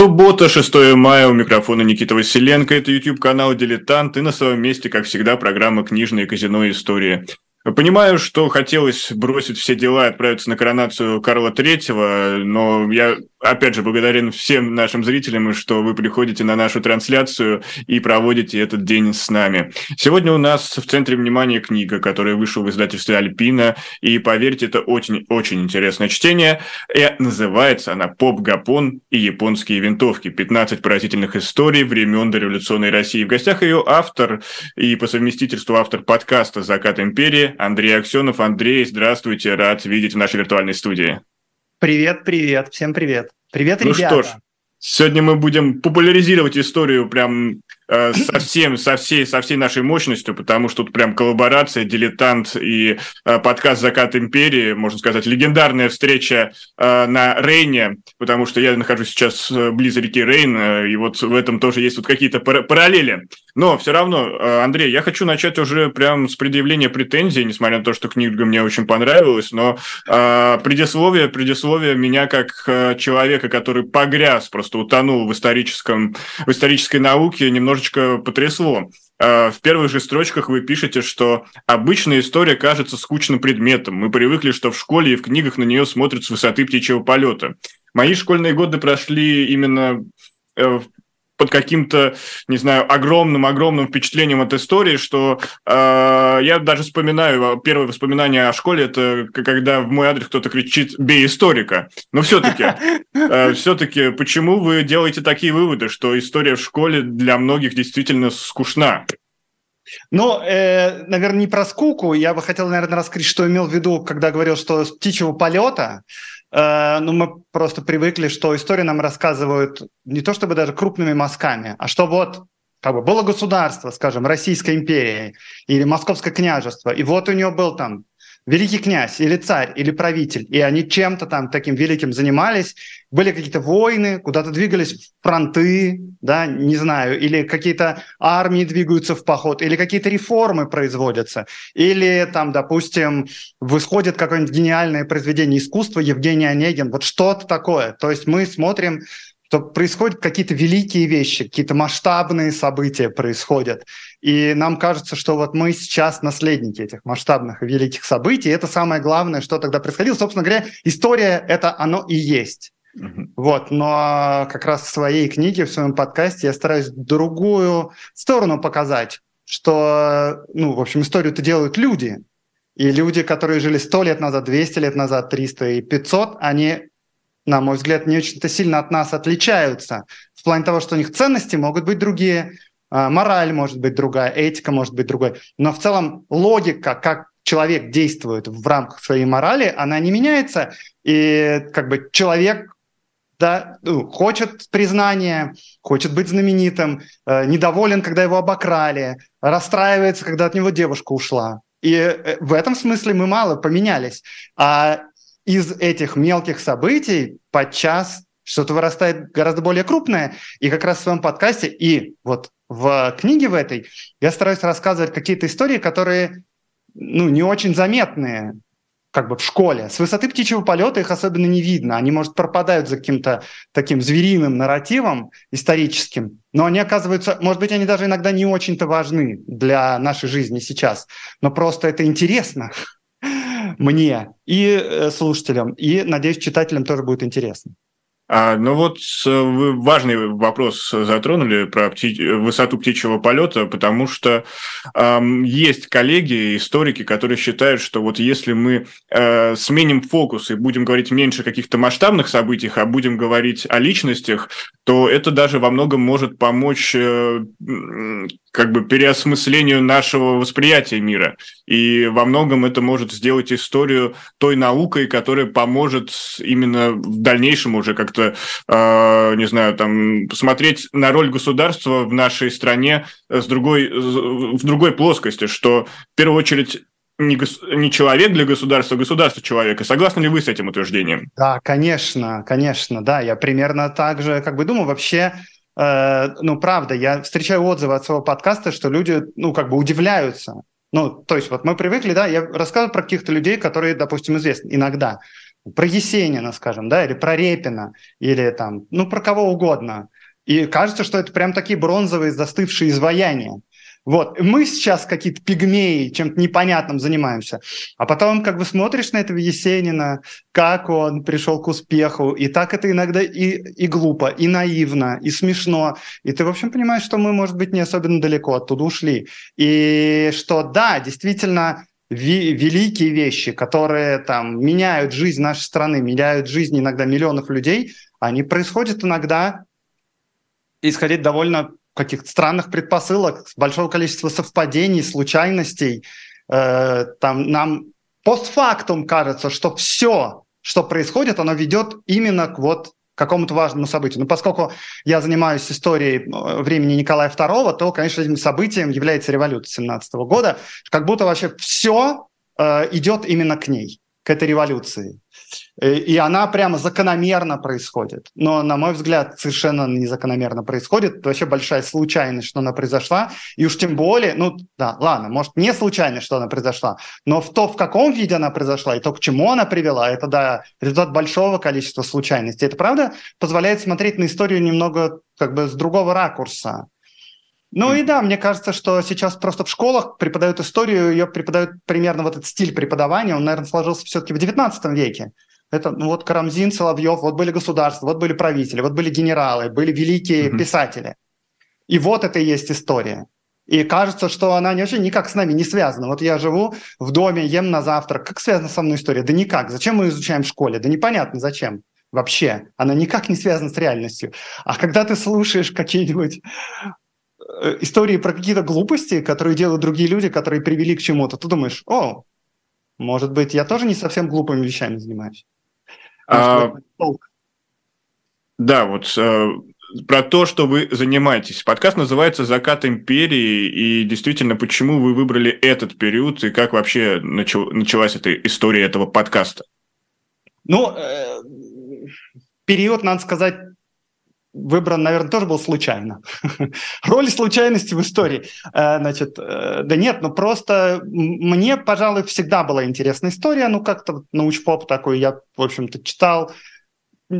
Суббота, 6 мая, у микрофона Никита Василенко, это YouTube-канал «Дилетант» и на своем месте, как всегда, программа «Книжное казино. История». Понимаю, что хотелось бросить все дела и отправиться на коронацию Карла Третьего, но я опять же, благодарен всем нашим зрителям, что вы приходите на нашу трансляцию и проводите этот день с нами. Сегодня у нас в центре внимания книга, которая вышла в издательстве «Альпина», и, поверьте, это очень-очень интересное чтение. И называется она «Поп Гапон и японские винтовки. 15 поразительных историй времен дореволюционной России». В гостях ее автор и по совместительству автор подкаста «Закат империи» Андрей Аксенов. Андрей, здравствуйте, рад видеть в нашей виртуальной студии. Привет, привет, всем привет. Привет, ну ребята. Ну что ж, сегодня мы будем популяризировать историю прям э, совсем, со всей, со всей нашей мощностью, потому что тут прям коллаборация, дилетант и э, подкаст «Закат империи», можно сказать, легендарная встреча э, на Рейне, потому что я нахожусь сейчас э, близ реки Рейн, э, и вот в этом тоже есть вот какие-то пар- параллели. Но все равно, э, Андрей, я хочу начать уже прям с предъявления претензий, несмотря на то, что книга мне очень понравилась, но э, предисловие, предисловие меня как э, человека, который погряз, просто утонул в историческом, в исторической науке, немножечко потрясло. В первых же строчках вы пишете, что обычная история кажется скучным предметом. Мы привыкли, что в школе и в книгах на нее смотрят с высоты птичьего полета. Мои школьные годы прошли именно под каким-то, не знаю, огромным-огромным впечатлением от истории, что э, я даже вспоминаю, первое воспоминание о школе, это когда в мой адрес кто-то кричит «бей историка». Но все-таки, э, все-таки, почему вы делаете такие выводы, что история в школе для многих действительно скучна? Ну, э, наверное, не про скуку. Я бы хотел, наверное, раскрыть, что имел в виду, когда говорил, что с птичьего полета. Э, ну, мы просто привыкли, что историю нам рассказывают не то чтобы даже крупными мазками, а что вот как бы было государство, скажем, Российская империя или Московское княжество, и вот у него был там великий князь или царь или правитель, и они чем-то там таким великим занимались, были какие-то войны, куда-то двигались фронты, да, не знаю, или какие-то армии двигаются в поход, или какие-то реформы производятся, или там, допустим, восходит какое-нибудь гениальное произведение искусства Евгений Онегин, вот что-то такое. То есть мы смотрим что происходят какие-то великие вещи, какие-то масштабные события происходят. И нам кажется, что вот мы сейчас наследники этих масштабных и великих событий. И это самое главное, что тогда происходило. Собственно говоря, история – это оно и есть. Mm-hmm. Вот, но как раз в своей книге, в своем подкасте я стараюсь другую сторону показать, что, ну, в общем, историю-то делают люди. И люди, которые жили 100 лет назад, 200 лет назад, 300 и 500, они на мой взгляд, не очень-то сильно от нас отличаются. В плане того, что у них ценности могут быть другие, а, мораль может быть другая, этика может быть другой. Но в целом логика, как человек действует в рамках своей морали, она не меняется. И как бы человек да, ну, хочет признания, хочет быть знаменитым, э, недоволен, когда его обокрали, расстраивается, когда от него девушка ушла. И э, в этом смысле мы мало поменялись. А из этих мелких событий подчас что-то вырастает гораздо более крупное. И как раз в своем подкасте и вот в книге в этой я стараюсь рассказывать какие-то истории, которые ну, не очень заметные как бы в школе. С высоты птичьего полета их особенно не видно. Они, может, пропадают за каким-то таким звериным нарративом историческим, но они оказываются, может быть, они даже иногда не очень-то важны для нашей жизни сейчас. Но просто это интересно мне и э, слушателям, и, надеюсь, читателям тоже будет интересно. А, ну вот вы важный вопрос затронули про пти... высоту птичьего полета, потому что эм, есть коллеги, историки, которые считают, что вот если мы э, сменим фокус и будем говорить меньше о каких-то масштабных событиях, а будем говорить о личностях, то это даже во многом может помочь э, как бы переосмыслению нашего восприятия мира. И во многом это может сделать историю той наукой, которая поможет именно в дальнейшем уже как-то, э, не знаю, там, посмотреть на роль государства в нашей стране с другой, в другой плоскости, что в первую очередь не, гос... не человек для государства, а государство человека. Согласны ли вы с этим утверждением? Да, конечно, конечно, да. Я примерно так же как бы думаю. Вообще, э, ну, правда, я встречаю отзывы от своего подкаста, что люди, ну, как бы удивляются. Ну, то есть вот мы привыкли, да, я рассказываю про каких-то людей, которые, допустим, известны иногда. про Есенина, скажем, да, или про Репина, или там, ну, про кого угодно. И кажется, что это прям такие бронзовые застывшие изваяния. Вот, мы сейчас какие-то пигмеи, чем-то непонятным занимаемся. А потом как бы смотришь на этого Есенина, как он пришел к успеху, и так это иногда и, и глупо, и наивно, и смешно. И ты, в общем, понимаешь, что мы, может быть, не особенно далеко оттуда ушли. И что, да, действительно, великие вещи, которые там меняют жизнь нашей страны, меняют жизнь иногда миллионов людей, они происходят иногда исходить довольно каких-то странных предпосылок, большого количества совпадений, случайностей. Э, там нам постфактум кажется, что все, что происходит, оно ведет именно к вот какому-то важному событию. Но поскольку я занимаюсь историей э, времени Николая II, то, конечно, этим событием является революция 17 года. Как будто вообще все э, идет именно к ней, к этой революции. Э, и она прямо закономерно происходит. Но, на мой взгляд, совершенно незакономерно происходит. Это вообще большая случайность, что она произошла. И уж тем более, ну да, ладно, может, не случайно, что она произошла, но в то, в каком виде она произошла, и то, к чему она привела, это, да, результат большого количества случайностей. Это, правда, позволяет смотреть на историю немного как бы с другого ракурса. Ну и да, мне кажется, что сейчас просто в школах преподают историю, ее преподают примерно вот этот стиль преподавания, он, наверное, сложился все-таки в XIX веке. Это ну, вот Карамзин, Соловьев, вот были государства, вот были правители, вот были генералы, были великие mm-hmm. писатели. И вот это и есть история. И кажется, что она вообще никак с нами не связана. Вот я живу в доме, ем на завтрак. Как связана со мной история? Да никак. Зачем мы изучаем в школе? Да непонятно зачем вообще. Она никак не связана с реальностью. А когда ты слушаешь какие-нибудь э, истории про какие-то глупости, которые делают другие люди, которые привели к чему-то, ты думаешь, о, может быть, я тоже не совсем глупыми вещами занимаюсь. А, да, вот э, про то, что вы занимаетесь. Подкаст называется «Закат империи», и действительно, почему вы выбрали этот период, и как вообще начал, началась эта история этого подкаста? Ну, э, период, надо сказать, выбран, наверное, тоже был случайно. Роль случайности в истории. Э, значит, э, да нет, ну просто мне, пожалуй, всегда была интересная история, ну как-то научпоп такой я, в общем-то, читал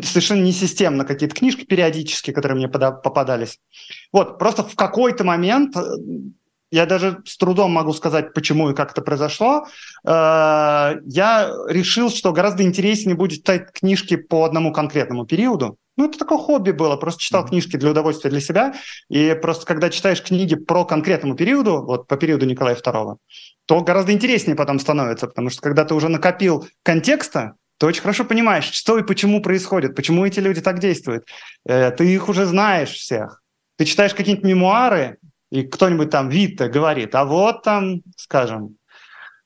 совершенно несистемно какие-то книжки периодически, которые мне попадались. Вот, просто в какой-то момент э, я даже с трудом могу сказать, почему и как это произошло. Я решил, что гораздо интереснее будет читать книжки по одному конкретному периоду, ну, это такое хобби было, просто читал mm-hmm. книжки для удовольствия для себя, и просто когда читаешь книги про конкретному периоду, вот по периоду Николая II, то гораздо интереснее потом становится, потому что когда ты уже накопил контекста, ты очень хорошо понимаешь, что и почему происходит, почему эти люди так действуют. Э, ты их уже знаешь всех. Ты читаешь какие-нибудь мемуары, и кто-нибудь там Витте говорит, а вот там, скажем,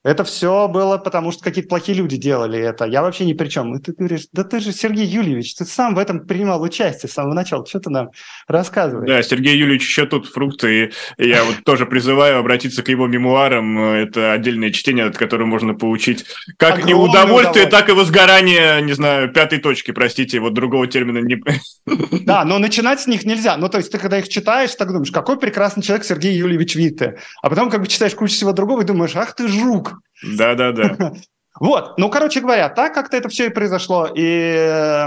это все было потому, что какие-то плохие люди делали это. Я вообще ни при чем. И ты говоришь, да ты же Сергей Юльевич, ты сам в этом принимал участие с самого начала. Что ты нам рассказываешь? Да, Сергей Юльевич еще тут фрукты. И я вот тоже призываю обратиться к его мемуарам. Это отдельное чтение, от которого можно получить как Огромное и удовольствие, так и возгорание, не знаю, пятой точки, простите, вот другого термина не... Да, но начинать с них нельзя. Ну, то есть ты когда их читаешь, так думаешь, какой прекрасный человек Сергей Юльевич Витте. А потом как бы читаешь кучу всего другого и думаешь, ах ты жук, да-да-да. Вот, ну, короче говоря, так как-то это все и произошло. И э,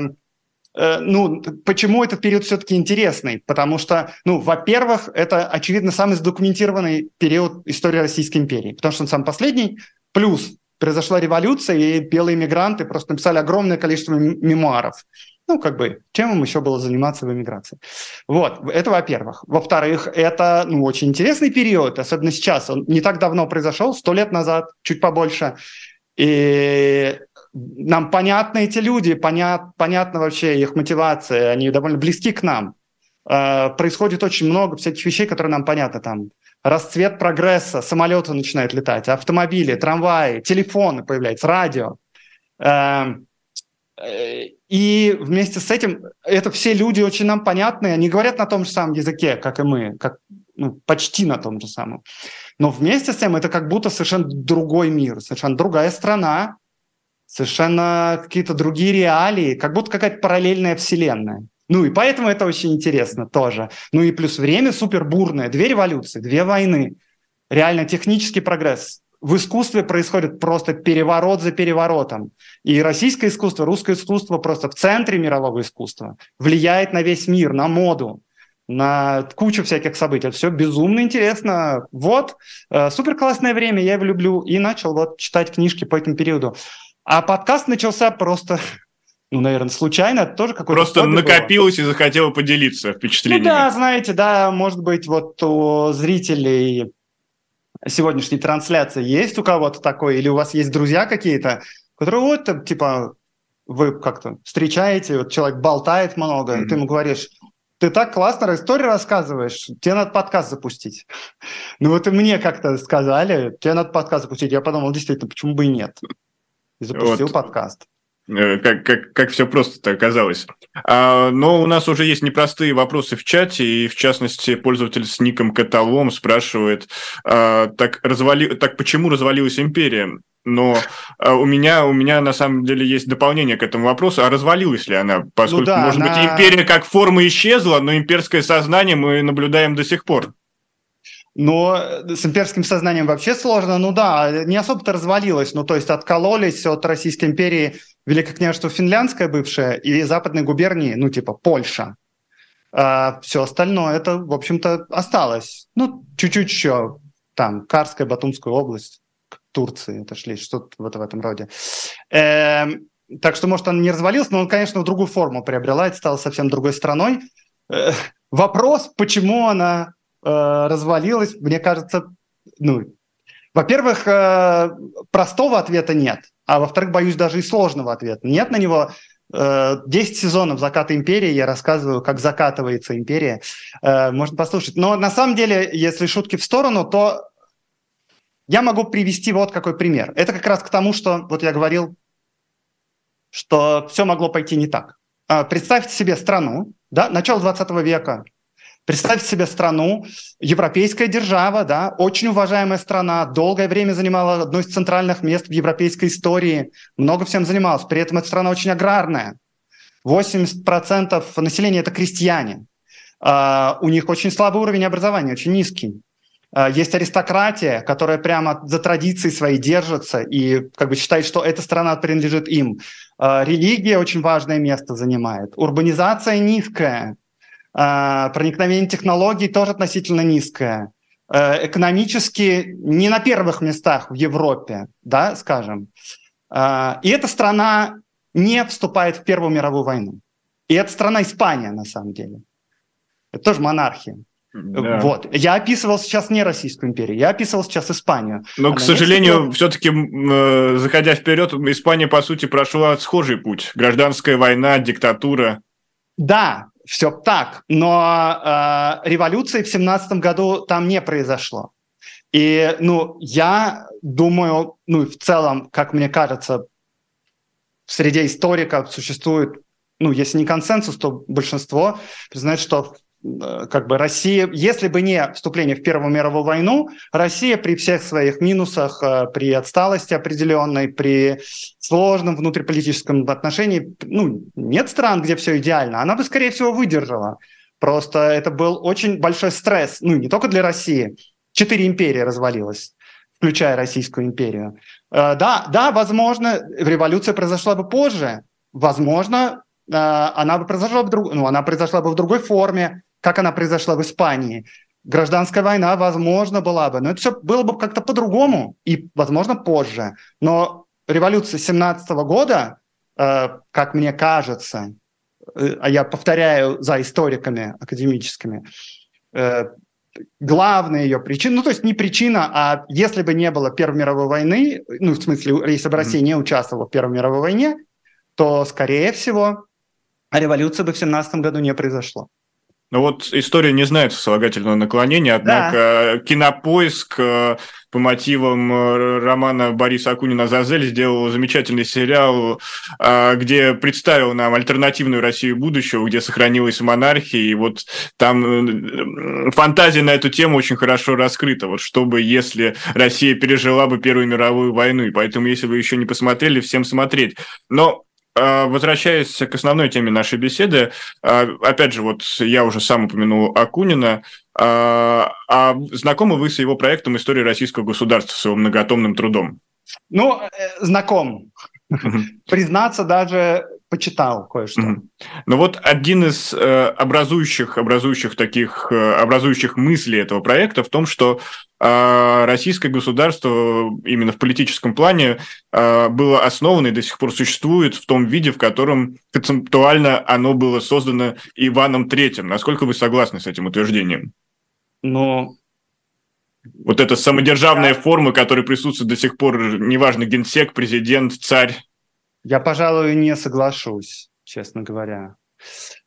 э, ну, почему этот период все-таки интересный? Потому что, ну, во-первых, это, очевидно, самый задокументированный период истории Российской империи, потому что он самый последний, плюс произошла революция, и белые мигранты просто написали огромное количество мемуаров. Ну, как бы, чем им еще было заниматься в эмиграции? Вот, это во-первых. Во-вторых, это, ну, очень интересный период, особенно сейчас. Он не так давно произошел, сто лет назад, чуть побольше. И нам понятны эти люди, понят, понятна вообще их мотивация, они довольно близки к нам. Э, происходит очень много всяких вещей, которые нам понятны. Там расцвет прогресса, самолеты начинают летать, автомобили, трамваи, телефоны появляются, радио. Э, и вместе с этим, это все люди очень нам понятные, они говорят на том же самом языке, как и мы, как, ну, почти на том же самом. Но вместе с тем это как будто совершенно другой мир, совершенно другая страна, совершенно какие-то другие реалии, как будто какая-то параллельная вселенная. Ну и поэтому это очень интересно тоже. Ну и плюс время супер бурное. Две революции, две войны. Реально технический прогресс в искусстве происходит просто переворот за переворотом. И российское искусство, русское искусство просто в центре мирового искусства влияет на весь мир, на моду, на кучу всяких событий. Это все безумно интересно. Вот, э, супер классное время, я его люблю. И начал вот читать книжки по этому периоду. А подкаст начался просто ну, наверное, случайно, это тоже какой-то... Просто накопилось было. и захотела поделиться впечатлениями. Ну да, знаете, да, может быть, вот у зрителей сегодняшней трансляции есть у кого-то такой, или у вас есть друзья какие-то, которые вот, типа, вы как-то встречаете, вот человек болтает много, mm-hmm. и ты ему говоришь, ты так классно историю рассказываешь, тебе надо подкаст запустить. Ну вот и мне как-то сказали, тебе надо подкаст запустить. Я подумал, действительно, почему бы и нет? И запустил вот. подкаст. Э, как, как, как все просто оказалось. А, но у нас уже есть непростые вопросы в чате, и в частности пользователь с ником Каталом спрашивает, а, так, развали... так почему развалилась империя? Но а, у меня у меня на самом деле есть дополнение к этому вопросу, а развалилась ли она? Поскольку, ну да, может она... быть, империя как форма исчезла, но имперское сознание мы наблюдаем до сих пор. Но с имперским сознанием вообще сложно. Ну да, не особо-то развалилось. Ну то есть откололись от Российской империи Великое княжество Финляндское бывшее и западной губернии, ну типа Польша. А все остальное это, в общем-то, осталось. Ну, чуть-чуть еще там Карская, Батумская область, к Турции отошли, что-то вот в этом роде. Эм, так что, может, он не развалился, но он, конечно, в другую форму приобрела, это стало совсем другой страной. Э, вопрос, почему она Э, развалилась, мне кажется, ну, во-первых, э, простого ответа нет, а во-вторых, боюсь, даже и сложного ответа. Нет на него 10 э, сезонов «Заката империи» я рассказываю, как закатывается империя. Можно послушать. Но на самом деле, если шутки в сторону, то я могу привести вот какой пример. Это как раз к тому, что вот я говорил, что все могло пойти не так. Представьте себе страну, да, начало 20 века, Представьте себе страну, европейская держава, да, очень уважаемая страна, долгое время занимала одно из центральных мест в европейской истории, много всем занималась. При этом эта страна очень аграрная. 80% населения – это крестьяне. Uh, у них очень слабый уровень образования, очень низкий. Uh, есть аристократия, которая прямо за традиции свои держится и как бы считает, что эта страна принадлежит им. Uh, религия очень важное место занимает. Урбанизация низкая. А, проникновение технологий тоже относительно низкое. Э, экономически не на первых местах в Европе, да, скажем. А, и эта страна не вступает в Первую мировую войну. И это страна Испания, на самом деле. Это тоже монархия. Да. Вот. Я описывал сейчас не Российскую империю, я описывал сейчас Испанию. Но, Она к сожалению, все-таки, э, заходя вперед, Испания, по сути, прошла схожий путь. Гражданская война, диктатура. Да, все так, но э, революции в семнадцатом году там не произошло. И, ну, я думаю, ну, в целом, как мне кажется, в среде историков существует, ну, если не консенсус, то большинство признает, что как бы Россия, если бы не вступление в Первую мировую войну, Россия при всех своих минусах, э, при отсталости определенной, при сложном внутриполитическом отношении, ну, нет стран, где все идеально, она бы, скорее всего, выдержала. Просто это был очень большой стресс, ну, не только для России. Четыре империи развалилось, включая Российскую империю. Э, да, да, возможно, революция произошла бы позже, возможно, она бы произошла бы, друг... ну, она произошла бы в другой форме, как она произошла в Испании. Гражданская война, возможно, была бы, но это все было бы как-то по-другому и, возможно, позже. Но революция 17 года, э, как мне кажется, э, а я повторяю за историками академическими, э, главная ее причина, ну то есть не причина, а если бы не было Первой мировой войны, ну в смысле, если бы Россия не участвовала в Первой мировой войне, то, скорее всего, революция бы в 17 году не произошла. Ну вот история не знает сослагательного наклонения, однако да. кинопоиск э, по мотивам э, романа Бориса Акунина «Зазель» сделал замечательный сериал, э, где представил нам альтернативную Россию будущего, где сохранилась монархия, и вот там фантазия на эту тему очень хорошо раскрыта, вот чтобы, если Россия пережила бы Первую мировую войну, и поэтому, если вы еще не посмотрели, всем смотреть. Но возвращаясь к основной теме нашей беседы, опять же, вот я уже сам упомянул Акунина, а знакомы вы с его проектом «История российского государства», с его многотомным трудом? Ну, э, знаком. Признаться, даже почитал кое-что. Mm-hmm. Ну вот один из э, образующих, образующих таких, э, образующих мыслей этого проекта в том, что э, российское государство именно в политическом плане э, было основано и до сих пор существует в том виде, в котором концептуально оно было создано Иваном Третьим. Насколько вы согласны с этим утверждением? Ну, вот эта самодержавная да. форма, которая присутствует до сих пор, неважно, генсек, президент, царь. Я, пожалуй, не соглашусь, честно говоря.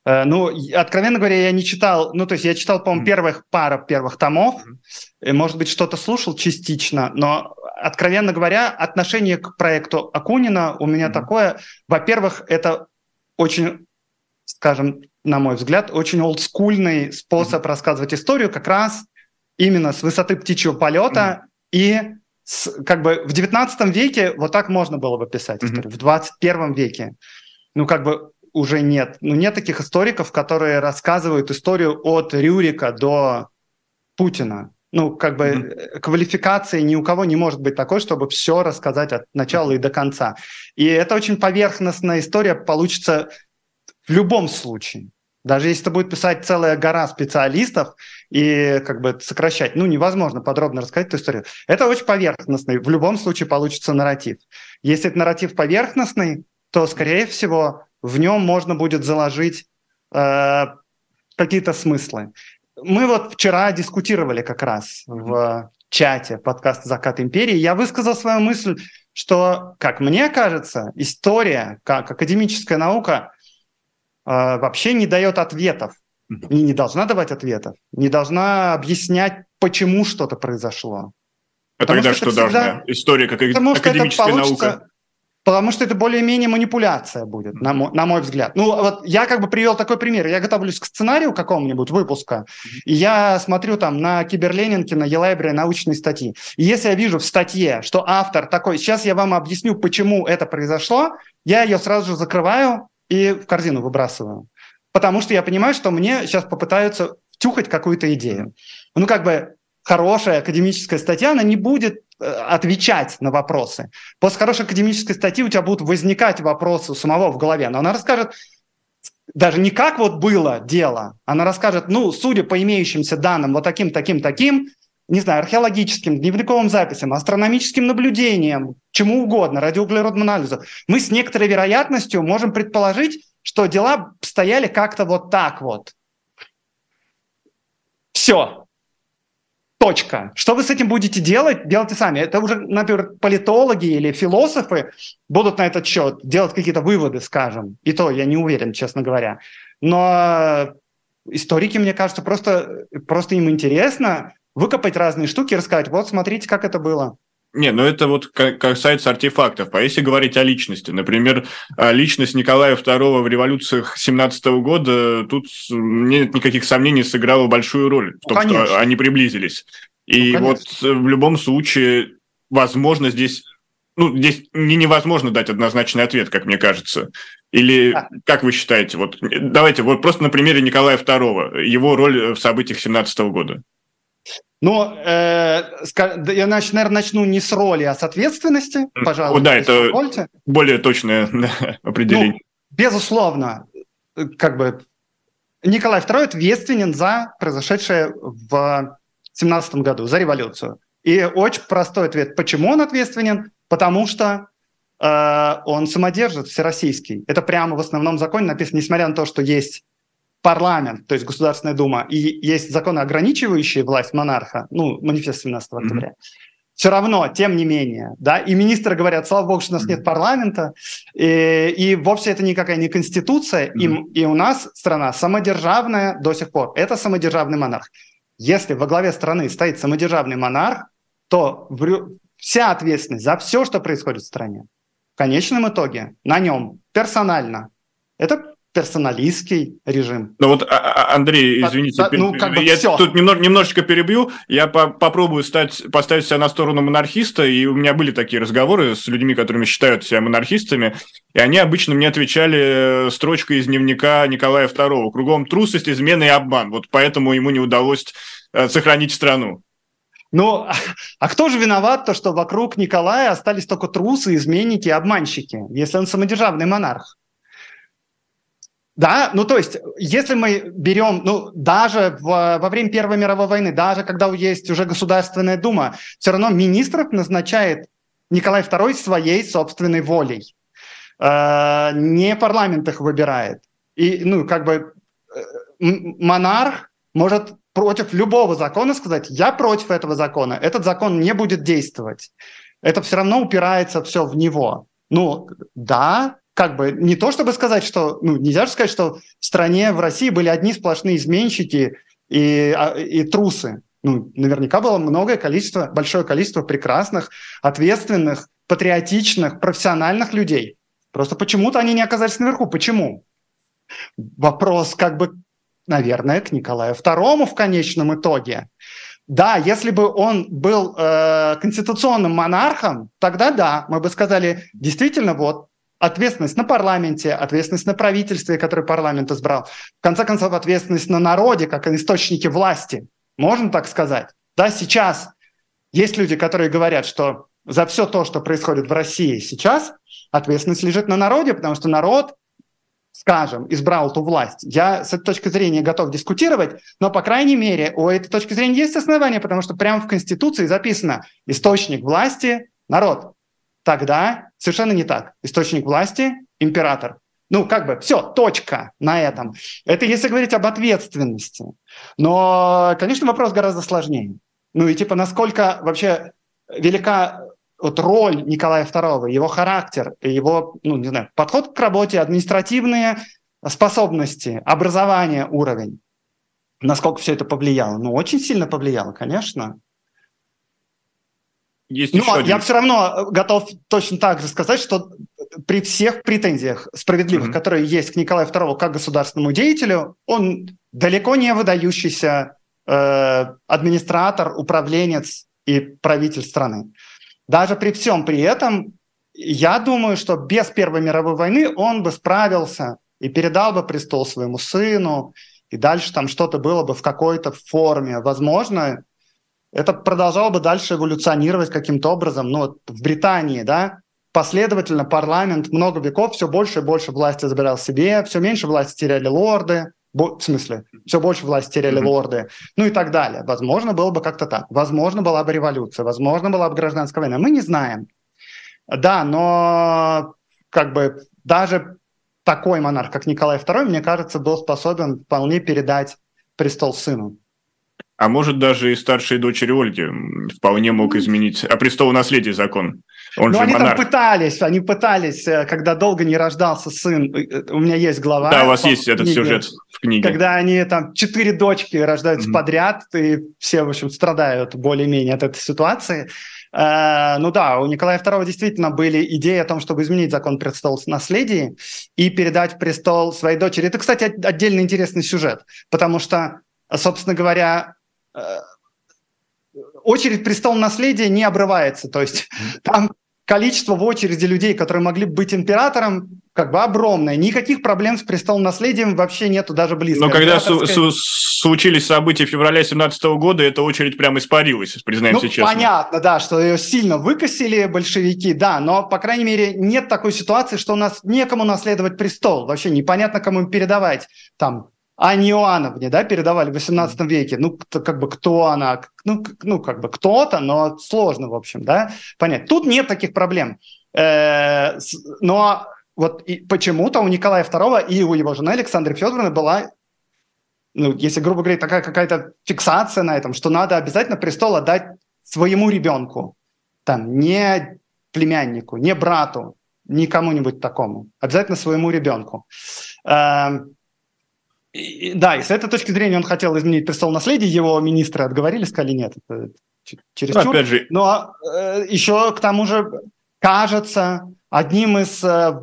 Э, ну, откровенно говоря, я не читал, ну, то есть я читал, по-моему, mm-hmm. первых пара первых томов, mm-hmm. может быть, что-то слушал частично, но, откровенно говоря, отношение к проекту Акунина у меня mm-hmm. такое, во-первых, это очень, скажем, на мой взгляд, очень олдскульный способ mm-hmm. рассказывать историю, как раз именно с высоты птичьего полета mm-hmm. и с, как бы в 19 веке вот так можно было бы писать mm-hmm. В 21 веке, ну, как бы уже нет. Ну, нет таких историков, которые рассказывают историю от Рюрика до Путина. Ну, как бы mm-hmm. квалификации ни у кого не может быть такой, чтобы все рассказать от начала и до конца. И это очень поверхностная история получится в любом случае. Даже если это будет писать целая гора специалистов и как бы сокращать, ну, невозможно подробно рассказать эту историю. Это очень поверхностный. В любом случае получится нарратив. Если это нарратив поверхностный, то, скорее всего, в нем можно будет заложить э, какие-то смыслы. Мы вот вчера дискутировали как раз в чате подкаста «Закат империи». Я высказал свою мысль, что, как мне кажется, история как академическая наука – вообще не дает ответов. И не должна давать ответов, не должна объяснять, почему что-то произошло. А потому тогда что, что всегда... должна? История как потому академическая наука? Потому что это более-менее манипуляция будет, на мой, на мой взгляд. Ну, вот я как бы привел такой пример. Я готовлюсь к сценарию какому-нибудь выпуска, и я смотрю там на Киберленинке, на Елайбре научные статьи. И если я вижу в статье, что автор такой, сейчас я вам объясню, почему это произошло, я ее сразу же закрываю, и в корзину выбрасываю. Потому что я понимаю, что мне сейчас попытаются втюхать какую-то идею. Ну, как бы хорошая академическая статья, она не будет э, отвечать на вопросы. После хорошей академической статьи у тебя будут возникать вопросы у самого в голове, но она расскажет даже не как вот было дело, она расскажет, ну, судя по имеющимся данным, вот таким, таким, таким, не знаю, археологическим, дневниковым записям, астрономическим наблюдениям, чему угодно, радиоуглеродному анализу, мы с некоторой вероятностью можем предположить, что дела стояли как-то вот так вот. Все. Точка. Что вы с этим будете делать, делайте сами. Это уже, например, политологи или философы будут на этот счет делать какие-то выводы, скажем. И то я не уверен, честно говоря. Но историки, мне кажется, просто, просто им интересно выкопать разные штуки и рассказать, вот смотрите, как это было. Не, ну это вот касается артефактов. А если говорить о личности, например, а, личность Николая II в революциях 17 года, тут нет никаких сомнений, сыграла большую роль в том, ну, что они приблизились. И ну, вот в любом случае, возможно, здесь, ну, здесь не невозможно дать однозначный ответ, как мне кажется. Или да. как вы считаете? Вот давайте вот просто на примере Николая II, его роль в событиях 17 года. Но э, я, наверное, начну не с роли, а с ответственности, пожалуй. Да, это позвольте. более точное определение. Ну, безусловно, как бы Николай II ответственен за произошедшее в 17 году, за революцию. И очень простой ответ. Почему он ответственен? Потому что э, он самодержит всероссийский. Это прямо в основном законе написано, несмотря на то, что есть парламент, то есть Государственная Дума, и есть законы, ограничивающие власть монарха, ну, манифест 17 октября, mm-hmm. все равно, тем не менее, да, и министры говорят, слава богу, что у нас mm-hmm. нет парламента, и, и вовсе это никакая не конституция, mm-hmm. и, и у нас страна самодержавная до сих пор, это самодержавный монарх. Если во главе страны стоит самодержавный монарх, то вся ответственность за все, что происходит в стране, в конечном итоге на нем персонально. Это персоналистский режим. Ну вот, а, а, Андрей, извините, а, ну, как бы я все. тут немножечко перебью, я по попробую стать, поставить себя на сторону монархиста, и у меня были такие разговоры с людьми, которыми считают себя монархистами, и они обычно мне отвечали э, строчкой из дневника Николая II, кругом трусость, измена и обман, вот поэтому ему не удалось э, сохранить страну. Ну, а кто же виноват, то, что вокруг Николая остались только трусы, изменники, обманщики, если он самодержавный монарх? Да, ну то есть, если мы берем, ну даже в, во время Первой мировой войны, даже когда есть уже Государственная Дума, все равно министров назначает Николай II своей собственной волей. Э, не парламент их выбирает. И, ну, как бы э, монарх может против любого закона сказать, я против этого закона, этот закон не будет действовать. Это все равно упирается все в него. Ну, да, как бы не то чтобы сказать, что, ну, нельзя же сказать, что в стране, в России были одни сплошные изменщики и, а, и трусы. Ну, наверняка было многое количество, большое количество прекрасных, ответственных, патриотичных, профессиональных людей. Просто почему-то они не оказались наверху. Почему? Вопрос как бы, наверное, к Николаю II в конечном итоге. Да, если бы он был э, конституционным монархом, тогда да, мы бы сказали, действительно, вот ответственность на парламенте, ответственность на правительстве, которое парламент избрал, в конце концов, ответственность на народе, как источники власти. Можно так сказать? Да, сейчас есть люди, которые говорят, что за все то, что происходит в России сейчас, ответственность лежит на народе, потому что народ, скажем, избрал эту власть. Я с этой точки зрения готов дискутировать, но, по крайней мере, у этой точки зрения есть основания, потому что прямо в Конституции записано «источник власти – народ». Тогда совершенно не так. Источник власти – император. Ну, как бы, все, точка на этом. Это если говорить об ответственности. Но, конечно, вопрос гораздо сложнее. Ну и типа, насколько вообще велика вот роль Николая II, его характер, его, ну, не знаю, подход к работе, административные способности, образование, уровень. Насколько все это повлияло? Ну, очень сильно повлияло, конечно. Есть ну, а я все равно э, готов точно так же сказать, что при всех претензиях справедливых, mm-hmm. которые есть к Николаю II как государственному деятелю, он далеко не выдающийся э, администратор, управленец и правитель страны. Даже при всем при этом, я думаю, что без Первой мировой войны он бы справился и передал бы престол своему сыну, и дальше там что-то было бы в какой-то форме. Возможно, это продолжало бы дальше эволюционировать каким-то образом. Ну, вот в Британии, да, последовательно парламент много веков все больше и больше власти забирал себе, все меньше власти теряли лорды, в смысле, все больше власти теряли mm-hmm. лорды, ну и так далее. Возможно, было бы как-то так. Возможно, была бы революция, возможно, была бы гражданская война. Мы не знаем. Да, но как бы даже такой монарх, как Николай II, мне кажется, был способен вполне передать престол сыну. А может, даже и старшие дочери Ольги вполне мог изменить а престолонаследие закон. Он ну, они монарх. там пытались, они пытались, э, когда долго не рождался сын. Э, у меня есть глава. Да, у вас есть этот сюжет в книге. Когда они там четыре дочки рождаются mm-hmm. подряд, и все, в общем, страдают более-менее от этой ситуации. Uh, ну да, у Николая II действительно были идеи о том, чтобы изменить закон престол наследия и передать престол своей дочери. Это, кстати, отдельно интересный сюжет, потому что, собственно говоря, Э, очередь престол наследия не обрывается. То есть там количество в очереди людей, которые могли бы быть императором, как бы огромное. Никаких проблем с престолом наследием вообще нету, даже близко. Но когда су- случились события февраля 2017 года, эта очередь прямо испарилась, признаемся ну, честно. Понятно, да, что ее сильно выкосили большевики, да, но, по крайней мере, нет такой ситуации, что у нас некому наследовать престол. Вообще непонятно, кому передавать там Анне Иоанновне, да, передавали в 18 веке. Ну, как бы кто она? Ну, ну, как бы кто-то, но сложно, в общем, да, понять. Тут нет таких проблем. Э, но вот почему-то у Николая II и у его жены Александры Федоровны была, ну, если грубо говоря, такая какая-то фиксация на этом, что надо обязательно престол отдать своему ребенку, там, не племяннику, не брату, не кому-нибудь такому, обязательно своему ребенку. Эм, и, да, и с этой точки зрения он хотел изменить престол наследия, его министры отговорили, сказали нет, это через ну, опять же... Но э, еще к тому же кажется одним из э,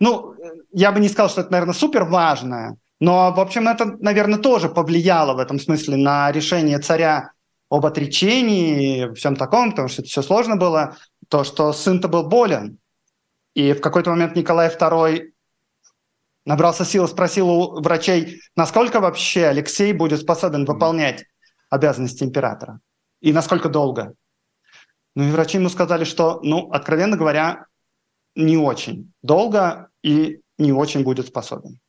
ну, я бы не сказал, что это, наверное, супер важное, но, в общем, это, наверное, тоже повлияло в этом смысле на решение царя об отречении, всем таком, потому что это все сложно было, то, что сын-то был болен. И в какой-то момент Николай II набрался сил и спросил у врачей, насколько вообще Алексей будет способен выполнять обязанности императора и насколько долго. Ну и врачи ему сказали, что, ну, откровенно говоря, не очень долго и не очень будет способен.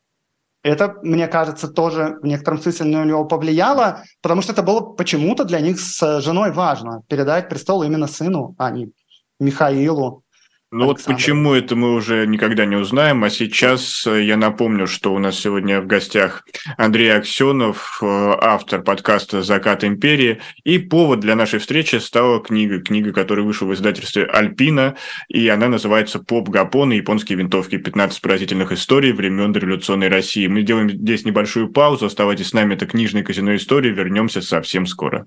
Это, мне кажется, тоже в некотором смысле на него повлияло, потому что это было почему-то для них с женой важно передать престол именно сыну, а не Михаилу. Ну вот почему это мы уже никогда не узнаем, а сейчас э, я напомню, что у нас сегодня в гостях Андрей Аксенов, э, автор подкаста «Закат империи», и повод для нашей встречи стала книга, книга, которая вышла в издательстве «Альпина», и она называется «Поп Гапон и японские винтовки. 15 поразительных историй времен революционной России». Мы делаем здесь небольшую паузу, оставайтесь с нами, это книжная казино истории, вернемся совсем скоро.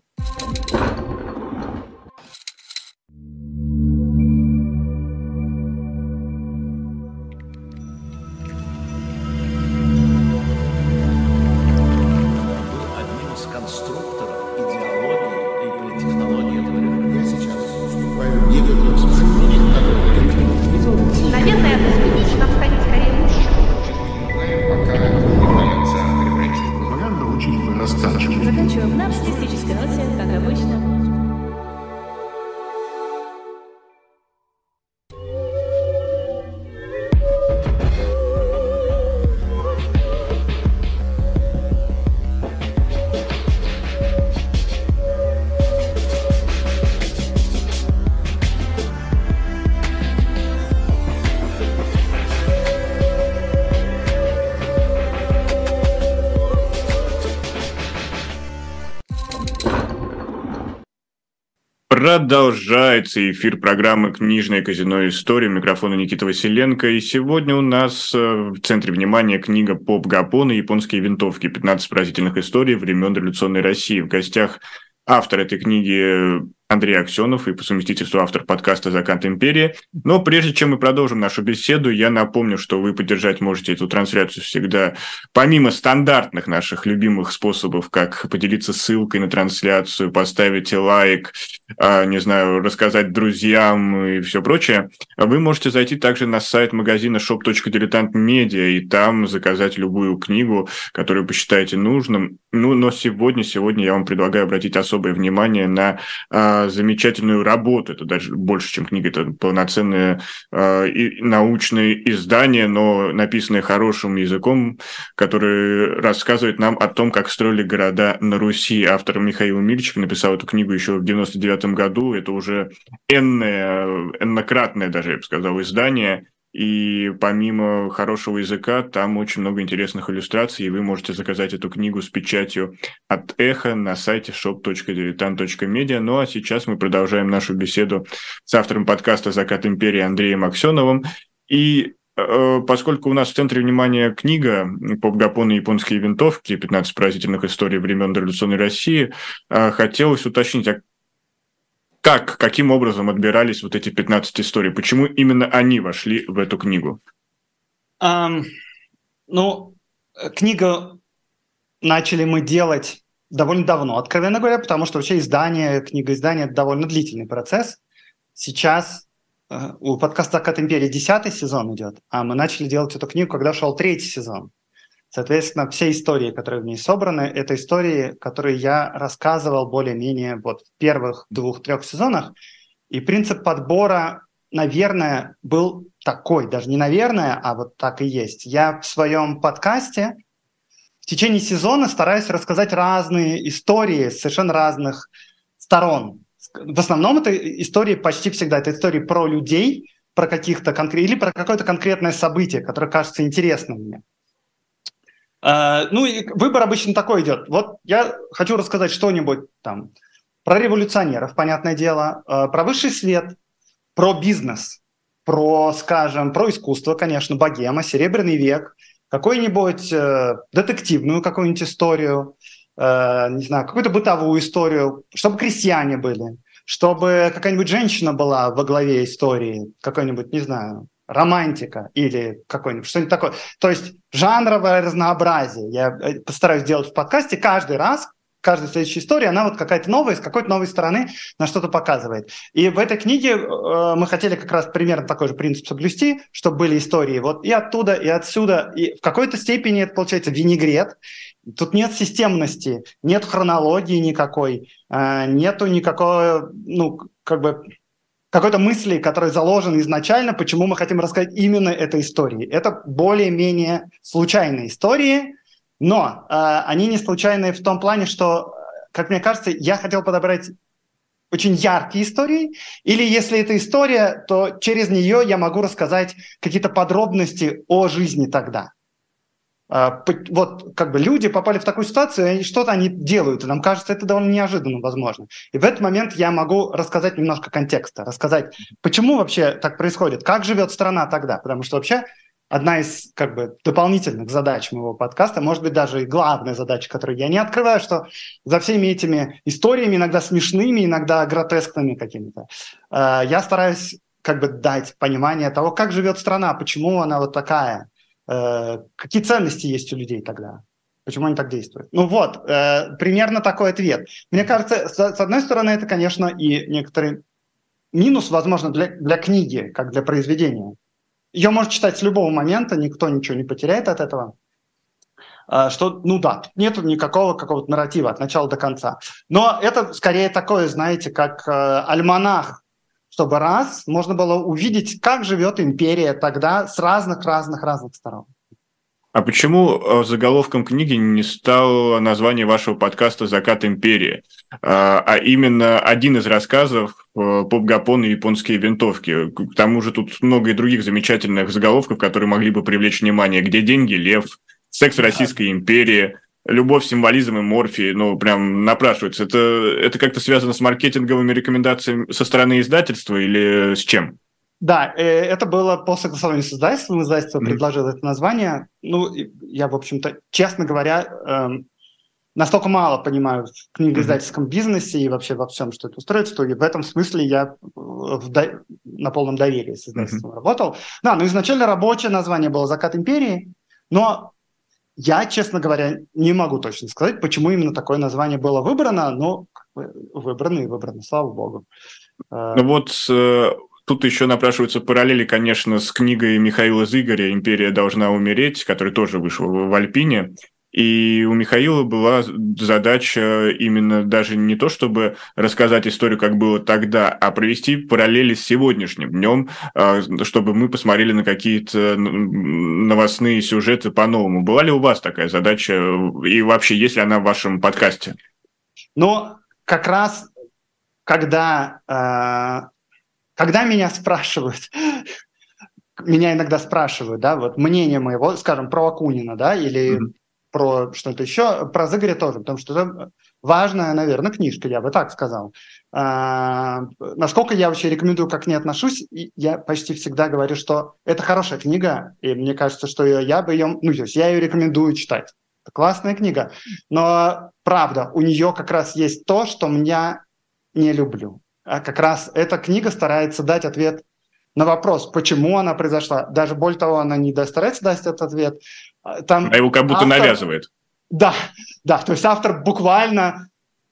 Продолжается эфир программы «Книжное казино. История». Микрофона Никита Василенко. И сегодня у нас э, в центре внимания книга «Поп Гапон и японские винтовки. 15 поразительных историй времен революционной России». В гостях автор этой книги Андрей Аксенов и по совместительству автор подкаста «Закат империи». Но прежде чем мы продолжим нашу беседу, я напомню, что вы поддержать можете эту трансляцию всегда, помимо стандартных наших любимых способов, как поделиться ссылкой на трансляцию, поставить лайк, а, не знаю, рассказать друзьям и все прочее, вы можете зайти также на сайт магазина shop.diletant.media и там заказать любую книгу, которую посчитаете нужным. Ну, но сегодня, сегодня я вам предлагаю обратить особое внимание на замечательную работу. Это даже больше, чем книга, это полноценное э, и научное издание, но написанное хорошим языком, которое рассказывает нам о том, как строили города на Руси. Автор Михаил Мильчик написал эту книгу еще в 99 году. Это уже энное, эннократное даже, я бы сказал, издание. И помимо хорошего языка, там очень много интересных иллюстраций, и вы можете заказать эту книгу с печатью от Эхо на сайте shop.diletant.media. Ну а сейчас мы продолжаем нашу беседу с автором подкаста «Закат империи» Андреем Аксеновым. И э, поскольку у нас в центре внимания книга «Поп Гапон и японские винтовки. 15 поразительных историй времен революционной России», э, хотелось уточнить, а как, каким образом отбирались вот эти 15 историй? Почему именно они вошли в эту книгу? Um, ну, книга начали мы делать довольно давно, откровенно говоря, потому что вообще издание, книга издания – это довольно длительный процесс. Сейчас э, у подкаста «Закат империи» десятый сезон идет, а мы начали делать эту книгу, когда шел третий сезон. Соответственно, все истории, которые в ней собраны, это истории, которые я рассказывал более-менее вот в первых двух-трех сезонах. И принцип подбора, наверное, был такой, даже не наверное, а вот так и есть. Я в своем подкасте в течение сезона стараюсь рассказать разные истории с совершенно разных сторон. В основном это истории почти всегда, это истории про людей, про каких-то конкретных, или про какое-то конкретное событие, которое кажется интересным мне. Э, ну и выбор обычно такой идет. Вот я хочу рассказать что-нибудь там про революционеров, понятное дело, э, про высший свет, про бизнес, про, скажем, про искусство, конечно, богема, серебряный век, какую-нибудь э, детективную какую-нибудь историю, не знаю, какую-то бытовую историю, чтобы крестьяне были, чтобы какая-нибудь женщина была во главе истории, какой-нибудь, не знаю, романтика или какой-нибудь, что-нибудь такое. То есть жанровое разнообразие. Я э, постараюсь делать в подкасте каждый раз, каждая следующая история, она вот какая-то новая, с какой-то новой стороны на что-то показывает. И в этой книге э, мы хотели как раз примерно такой же принцип соблюсти, чтобы были истории вот и оттуда, и отсюда. И в какой-то степени это получается винегрет. Тут нет системности, нет хронологии никакой, э, нету никакой, ну, как бы какой-то мысли, которая заложена изначально, почему мы хотим рассказать именно этой истории. Это более-менее случайные истории, но э, они не случайные в том плане, что, как мне кажется, я хотел подобрать очень яркие истории, или если это история, то через нее я могу рассказать какие-то подробности о жизни тогда. Э, вот как бы люди попали в такую ситуацию, и что-то они делают, и нам кажется, это довольно неожиданно возможно. И в этот момент я могу рассказать немножко контекста, рассказать, почему вообще так происходит, как живет страна тогда, потому что вообще одна из как бы дополнительных задач моего подкаста, может быть, даже и главная задача, которую я не открываю, что за всеми этими историями, иногда смешными, иногда гротескными какими-то, э, я стараюсь как бы дать понимание того, как живет страна, почему она вот такая, какие ценности есть у людей тогда, почему они так действуют. Ну вот, э, примерно такой ответ. Мне кажется, с, с одной стороны, это, конечно, и некоторый минус, возможно, для, для книги, как для произведения. Ее можно читать с любого момента, никто ничего не потеряет от этого. А, что, ну да, нет никакого какого-то нарратива от начала до конца. Но это скорее такое, знаете, как э, альманах, чтобы раз можно было увидеть, как живет империя тогда с разных-разных-разных сторон. А почему э, заголовком книги не стало название вашего подкаста «Закат империи», а, а именно один из рассказов э, «Поп Гапон и японские винтовки». К тому же тут много и других замечательных заголовков, которые могли бы привлечь внимание. «Где деньги? Лев», «Секс Российской империи», любовь, символизм и морфий, ну, прям напрашивается. Это, это как-то связано с маркетинговыми рекомендациями со стороны издательства или с чем? Да, э, это было по согласованию с издательством. Издательство mm-hmm. предложило это название. Ну, я, в общем-то, честно говоря, эм, настолько мало понимаю в книгоиздательском mm-hmm. бизнесе и вообще во всем, что это устроит, что в этом смысле я в до... на полном доверии с издательством mm-hmm. работал. Да, ну изначально рабочее название было «Закат империи», но я, честно говоря, не могу точно сказать, почему именно такое название было выбрано, но выбрано и выбрано, слава богу. Э, ну вот э, Тут еще напрашиваются параллели, конечно, с книгой Михаила Зыгоря «Империя должна умереть», которая тоже вышла в Альпине. И у Михаила была задача именно даже не то, чтобы рассказать историю, как было тогда, а провести параллели с сегодняшним днем, а, чтобы мы посмотрели на какие-то новостные сюжеты по-новому. Была ли у вас такая задача и вообще есть ли она в вашем подкасте? Ну, как раз когда э, когда меня спрашивают, меня иногда спрашивают, да, вот мнение моего, скажем, про Акунина, да, или mm-hmm. Про что-то еще, про Зыгоря тоже, потому что это важная, наверное, книжка, я бы так сказал. А, насколько я вообще рекомендую, как не отношусь, я почти всегда говорю, что это хорошая книга, и мне кажется, что я бы ее, ну, то есть я ее рекомендую читать. Это классная книга, но правда, у нее как раз есть то, что меня не люблю а как раз эта книга старается дать ответ на вопрос, почему она произошла. Даже более того, она не старается дать этот ответ. А, там а его как будто автор... навязывает. Да, да, то есть автор буквально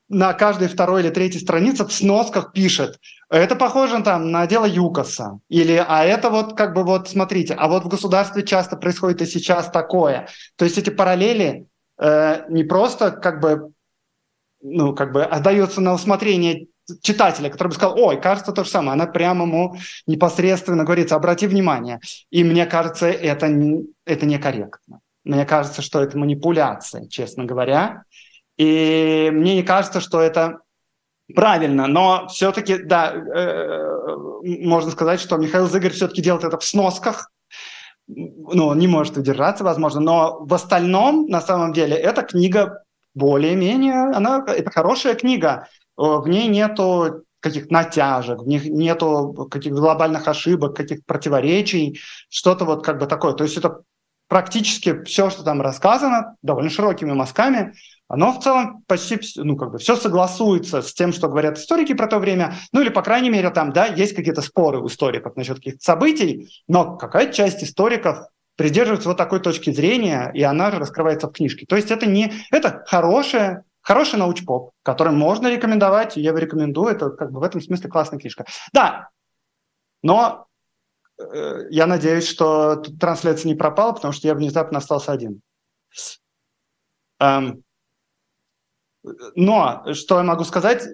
на каждой второй или третьей странице в сносках пишет, это похоже там на дело Юкоса, или а это вот как бы вот смотрите, а вот в государстве часто происходит и сейчас такое. То есть эти параллели э, не просто как бы ну, как бы отдаются на усмотрение читателя, который бы сказал, ой, кажется то же самое, она прямо ему непосредственно говорится, обрати внимание. И мне кажется, это, это некорректно. Мне кажется, что это манипуляция, честно говоря. И мне не кажется, что это правильно, но все-таки, да, э, можно сказать, что Михаил Зыгорь все-таки делает это в сносках, ну, он не может удержаться, возможно, но в остальном, на самом деле, эта книга более-менее, она, это хорошая книга, в ней нету каких-то натяжек, в них нету каких-то глобальных ошибок, каких-то противоречий, что-то вот как бы такое. То есть это практически все, что там рассказано, довольно широкими мазками, оно в целом почти, ну, как бы все согласуется с тем, что говорят историки про то время, ну, или, по крайней мере, там, да, есть какие-то споры у историков насчет каких-то событий, но какая часть историков придерживается вот такой точки зрения, и она же раскрывается в книжке. То есть это не... Это хорошая, хороший научпоп, который можно рекомендовать, я его рекомендую, это как бы в этом смысле классная книжка. Да, но э, я надеюсь, что трансляция не пропала, потому что я внезапно остался один. Эм, но что я могу сказать?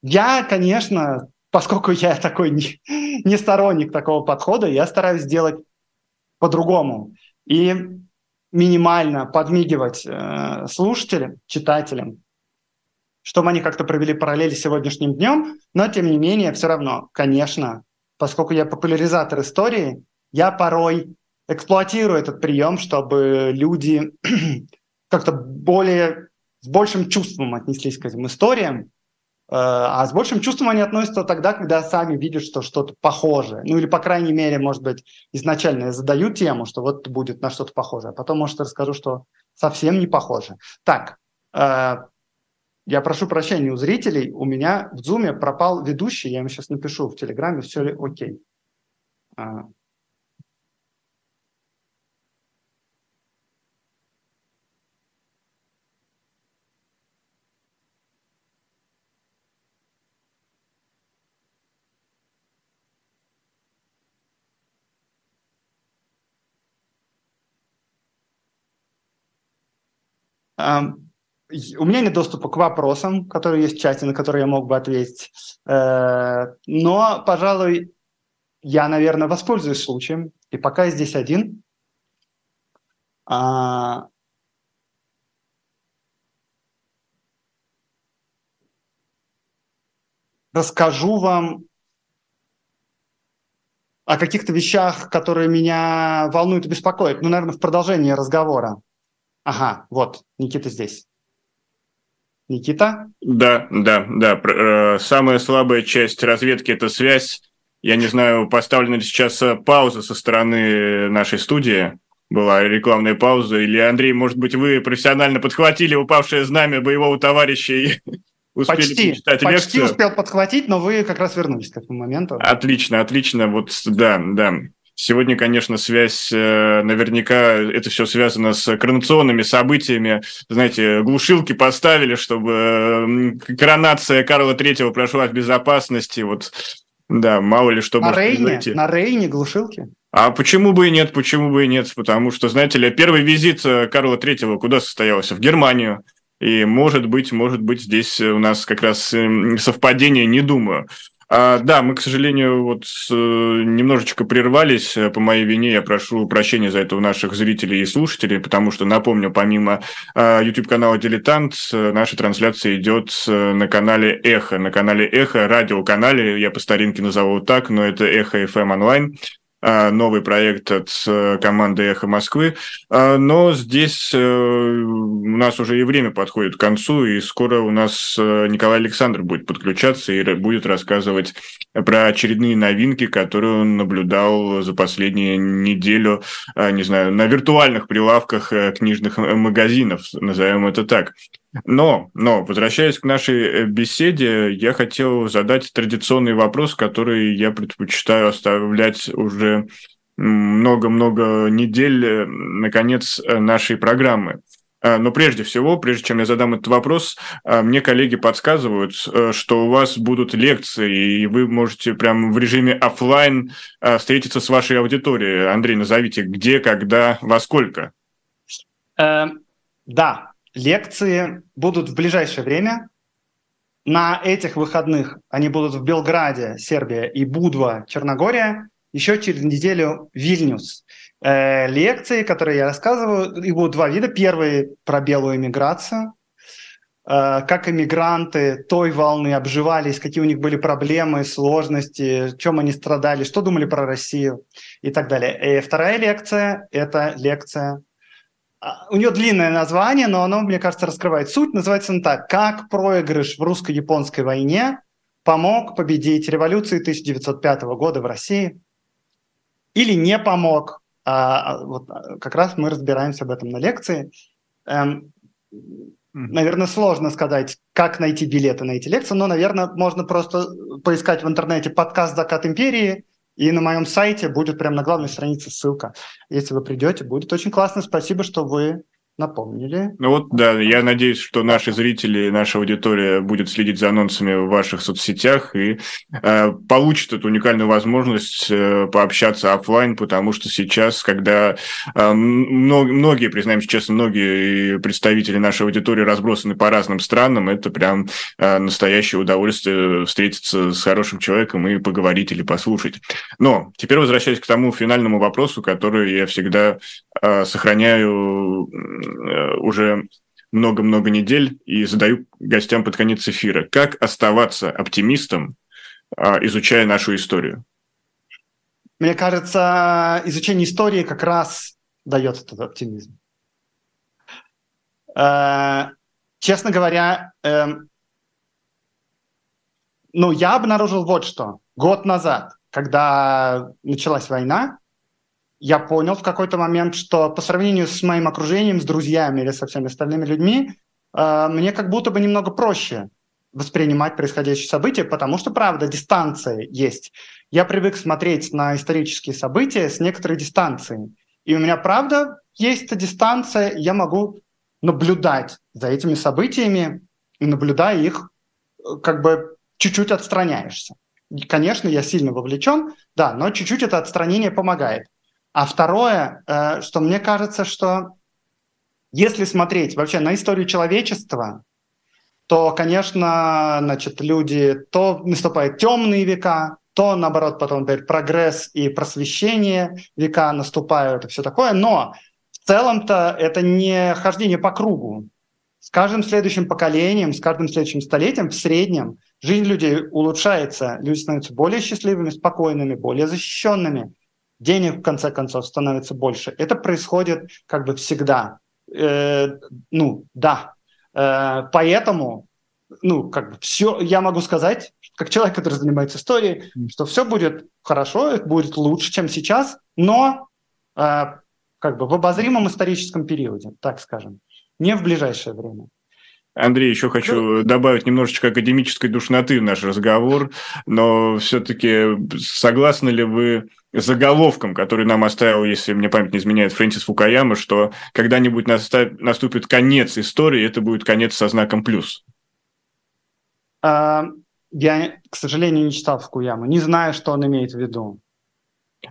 Я, конечно, поскольку я такой не, не сторонник такого подхода, я стараюсь сделать по-другому и минимально подмигивать э, слушателям, читателям, чтобы они как-то провели параллели с сегодняшним днем, но тем не менее, все равно, конечно, поскольку я популяризатор истории, я порой эксплуатирую этот прием, чтобы люди как-то более с большим чувством отнеслись к этим историям, э, а с большим чувством они относятся тогда, когда сами видят, что что-то похожее. Ну или, по крайней мере, может быть, изначально я задаю тему, что вот будет на что-то похожее, а потом, может, расскажу, что совсем не похоже. Так, э, я прошу прощения у зрителей, у меня в Зуме пропал ведущий, я ему сейчас напишу в Телеграме, все ли окей. А, у меня нет доступа к вопросам, которые есть в чате, на которые я мог бы ответить. Э, но, пожалуй, я, наверное, воспользуюсь случаем. И пока я здесь один, а, расскажу вам о каких-то вещах, которые меня волнуют и беспокоят. Ну, наверное, в продолжении разговора. Ага, вот, Никита здесь. Никита? Да, да, да. Э, самая слабая часть разведки – это связь. Я не знаю, поставлена ли сейчас э, пауза со стороны нашей студии. Была рекламная пауза. Или, Андрей, может быть, вы профессионально подхватили упавшее знамя боевого товарища и успели почти, почитать почти лекцию? Почти успел подхватить, но вы как раз вернулись к этому моменту. Отлично, отлично. Вот, да, да. Сегодня, конечно, связь, э, наверняка это все связано с коронационными событиями. Знаете, глушилки поставили, чтобы коронация Карла Третьего прошла в безопасности. Вот, да, мало ли что на может Рейне, произойти. На Рейне глушилки? А почему бы и нет, почему бы и нет? Потому что, знаете ли, первый визит э, Карла Третьего куда состоялся? В Германию. И может быть, может быть, здесь у нас как раз совпадение, не думаю. А, да, мы, к сожалению, вот э, немножечко прервались э, по моей вине. Я прошу прощения за это у наших зрителей и слушателей, потому что, напомню, помимо а, YouTube-канала «Дилетант», э, наша трансляция идет на канале «Эхо». На канале «Эхо», радиоканале, я по старинке назову так, но это «Эхо FM онлайн». А, новый проект от э, команды «Эхо Москвы». А, но здесь э, у нас уже и время подходит к концу, и скоро у нас э, Николай Александр будет подключаться и будет рассказывать про очередные новинки, которые он наблюдал за последнюю неделю, не знаю, на виртуальных прилавках книжных магазинов, назовем это так. Но, но, возвращаясь к нашей э, беседе, я хотел задать традиционный вопрос, который я предпочитаю оставлять уже много-много недель э, на конец э, нашей программы. Но прежде всего, прежде чем я задам этот вопрос, мне коллеги подсказывают, что у вас будут лекции, и вы можете прямо в режиме офлайн встретиться с вашей аудиторией. Андрей, назовите, где, когда, во сколько? Да, Лекции будут в ближайшее время. На этих выходных они будут в Белграде, Сербия, и Будва, Черногория. Еще через неделю Вильнюс. Э, лекции, которые я рассказываю, их будут два вида. Первый про белую иммиграцию, э, как иммигранты той волны обживались, какие у них были проблемы, сложности, чем они страдали, что думали про Россию и так далее. И вторая лекция – это лекция у нее длинное название, но оно, мне кажется, раскрывает суть. Называется он так. Как проигрыш в русско-японской войне помог победить революции 1905 года в России или не помог А, вот, как раз мы разбираемся об этом на лекции. Эм, наверное, сложно сказать, как найти билеты на эти лекции, но, наверное, можно просто поискать в интернете подкаст «Закат империи», и на моем сайте будет прямо на главной странице ссылка. Если вы придете, будет очень классно. Спасибо, что вы напомнили. Ну вот, да, я надеюсь, что наши зрители, наша аудитория будет следить за анонсами в ваших соцсетях и э, получит эту уникальную возможность э, пообщаться офлайн, потому что сейчас, когда э, мног, многие, признаемся честно, многие представители нашей аудитории разбросаны по разным странам, это прям э, настоящее удовольствие встретиться с хорошим человеком и поговорить или послушать. Но теперь возвращаясь к тому финальному вопросу, который я всегда э, сохраняю уже много-много недель и задаю гостям под конец эфира. Как оставаться оптимистом, а, изучая нашу историю? Мне кажется, изучение истории как раз дает этот оптимизм. Э, честно говоря, эм, ну, я обнаружил вот что. Год назад, когда началась война, я понял в какой-то момент, что по сравнению с моим окружением, с друзьями или со всеми остальными людьми, э, мне как будто бы немного проще воспринимать происходящие события, потому что, правда, дистанция есть. Я привык смотреть на исторические события с некоторой дистанцией. И у меня, правда, есть эта дистанция, я могу наблюдать за этими событиями, и наблюдая их, э, как бы чуть-чуть отстраняешься. Конечно, я сильно вовлечен, да, но чуть-чуть это отстранение помогает. А второе, э, что мне кажется, что если смотреть вообще на историю человечества, то, конечно, значит, люди, то наступают темные века, то, наоборот, потом например, прогресс и просвещение века наступают и все такое. Но в целом-то это не хождение по кругу. С каждым следующим поколением, с каждым следующим столетием в среднем жизнь людей улучшается, люди становятся более счастливыми, спокойными, более защищенными денег в конце концов становится больше. Это происходит как бы всегда. Э, ну, да. Э, поэтому, ну, как бы все, я могу сказать, как человек, который занимается историей, что все будет хорошо, будет лучше, чем сейчас, но э, как бы в обозримом историческом периоде, так скажем, не в ближайшее время. Андрей, еще хочу добавить немножечко академической душноты в наш разговор, но все-таки согласны ли вы заголовком, который нам оставил, если мне память не изменяет, Фрэнсис Фукаяма, что когда-нибудь наступит конец истории, это будет конец со знаком плюс? А, я, к сожалению, не читал Фукуяму, не знаю, что он имеет в виду.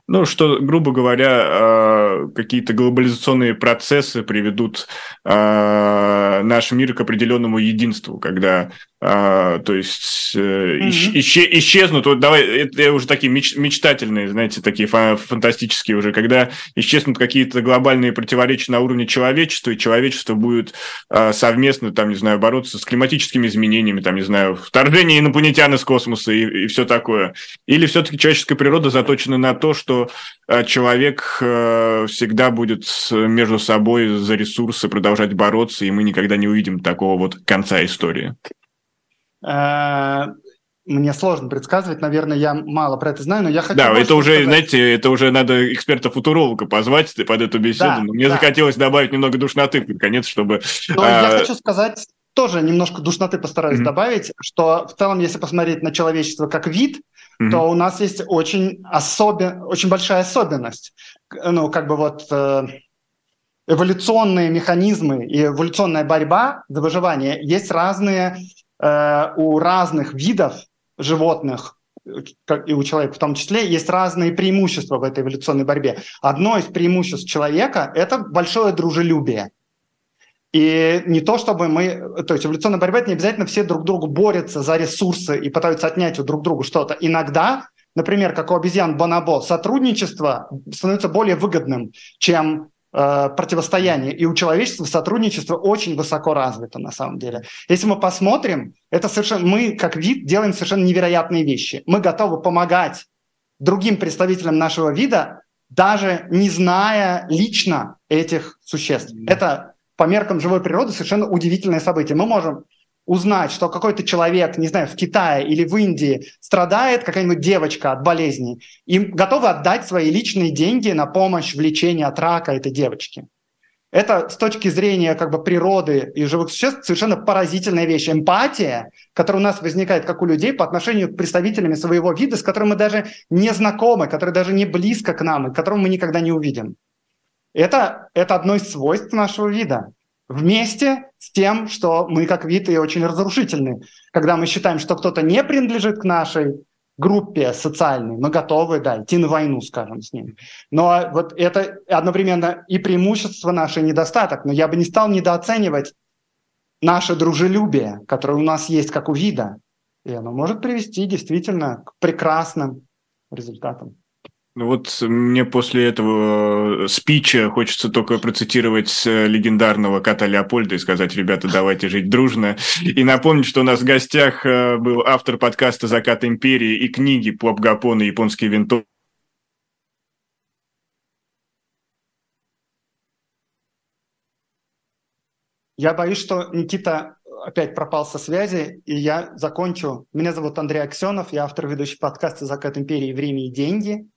Ну, что, грубо говоря, а, какие-то глобализационные процессы приведут а, наш мир к определенному единству, когда а, то есть э, mm-hmm. исчезнут, вот давай, это уже такие меч, мечтательные, знаете, такие фантастические уже, когда исчезнут какие-то глобальные противоречия на уровне человечества, и человечество будет а, совместно, там, не знаю, бороться с климатическими изменениями, там, не знаю, вторжение инопланетян из космоса и, и все такое. Или все-таки человеческая природа заточена на то, что а, человек а, всегда будет между собой за ресурсы продолжать бороться, и мы никогда не увидим такого вот конца истории. Э, мне сложно предсказывать, наверное, я мало про это знаю, но я хочу... Да, это уже, сказать. знаете, это уже надо эксперта-футуролога позвать под эту беседу. Да, но мне да. захотелось добавить немного душноты, наконец, чтобы... Но а... я хочу сказать, тоже немножко душноты постараюсь mm-hmm. добавить, что в целом, если посмотреть на человечество как вид, mm-hmm. то у нас есть очень, особен... очень большая особенность. Ну, как бы вот э, эволюционные механизмы и эволюционная борьба за выживание есть разные Э, у разных видов животных, как и у человека в том числе, есть разные преимущества в этой эволюционной борьбе. Одно из преимуществ человека – это большое дружелюбие. И не то, чтобы мы... То есть эволюционная борьба – это не обязательно все друг другу борются за ресурсы и пытаются отнять у друг друга что-то. Иногда, например, как у обезьян Бонобо, сотрудничество становится более выгодным, чем Э, противостояние. И у человечества сотрудничество очень высоко развито на самом деле. Если мы посмотрим, это совершенно мы как вид делаем совершенно невероятные вещи. Мы готовы помогать другим представителям нашего вида, даже не зная лично этих существ. Mm-hmm. Это по меркам живой природы совершенно удивительное событие. Мы можем узнать, что какой-то человек, не знаю, в Китае или в Индии страдает, какая-нибудь девочка от болезни, им готовы отдать свои личные деньги на помощь в лечении от рака этой девочки. Это с точки зрения как бы природы и живых существ совершенно поразительная вещь. Эмпатия, которая у нас возникает, как у людей, по отношению к представителями своего вида, с которыми мы даже не знакомы, которые даже не близко к нам, и которого мы никогда не увидим. Это, это одно из свойств нашего вида. Вместе с тем, что мы как вид и очень разрушительны. Когда мы считаем, что кто-то не принадлежит к нашей группе социальной, мы готовы, да, идти на войну, скажем, с ним. Но вот это одновременно и преимущество наше, и недостаток. Но я бы не стал недооценивать наше дружелюбие, которое у нас есть как у вида. И оно может привести действительно к прекрасным результатам. Вот мне после этого э, спича хочется только процитировать э, легендарного кота Леопольда и сказать, ребята, давайте жить дружно. И напомнить, что у нас в гостях э, был автор подкаста «Закат империи» и книги «Поп Гапон и японские винтовки». Я боюсь, что Никита опять пропал со связи, и я закончу. Меня зовут Андрей Аксенов, я автор ведущий подкаста «Закат империи. Время и деньги».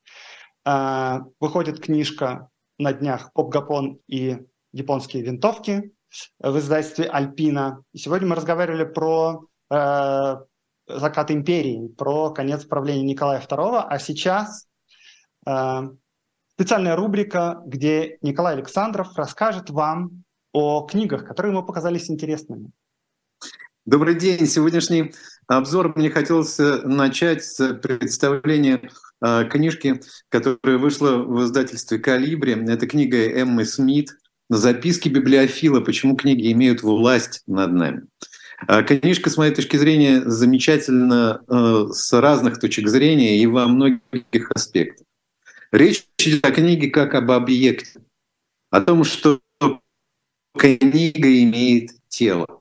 А, выходит книжка на днях «Поп Гапон и японские винтовки» в издательстве «Альпина». И сегодня мы разговаривали про э, закат империи, про конец правления Николая II, а сейчас э, специальная рубрика, где Николай Александров расскажет вам о книгах, которые ему показались интересными. Добрый день. Сегодняшний обзор мне хотелось начать с представления а, книжки, которая вышла в издательстве «Калибри». Это книга Эммы Смит «Записки библиофила. Почему книги имеют власть над нами». А, книжка, с моей точки зрения, замечательна э, с разных точек зрения и во многих аспектах. Речь идет о книге как об объекте, о том, что книга имеет тело.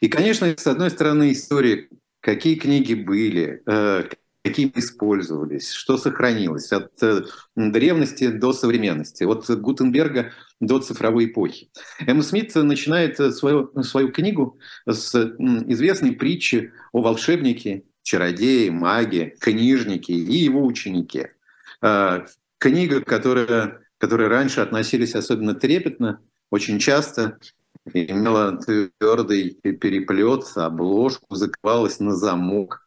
И, конечно, с одной стороны, история, какие книги были, э, какие использовались, что сохранилось от э, древности до современности, от Гутенберга до цифровой эпохи. Эмма Смит начинает свою, свою книгу с известной притчи о волшебнике, чародее, маге, книжнике и его ученике. Э, книга, которая, которой раньше относились особенно трепетно, очень часто имела твердый переплет, обложку, закрывалась на замок.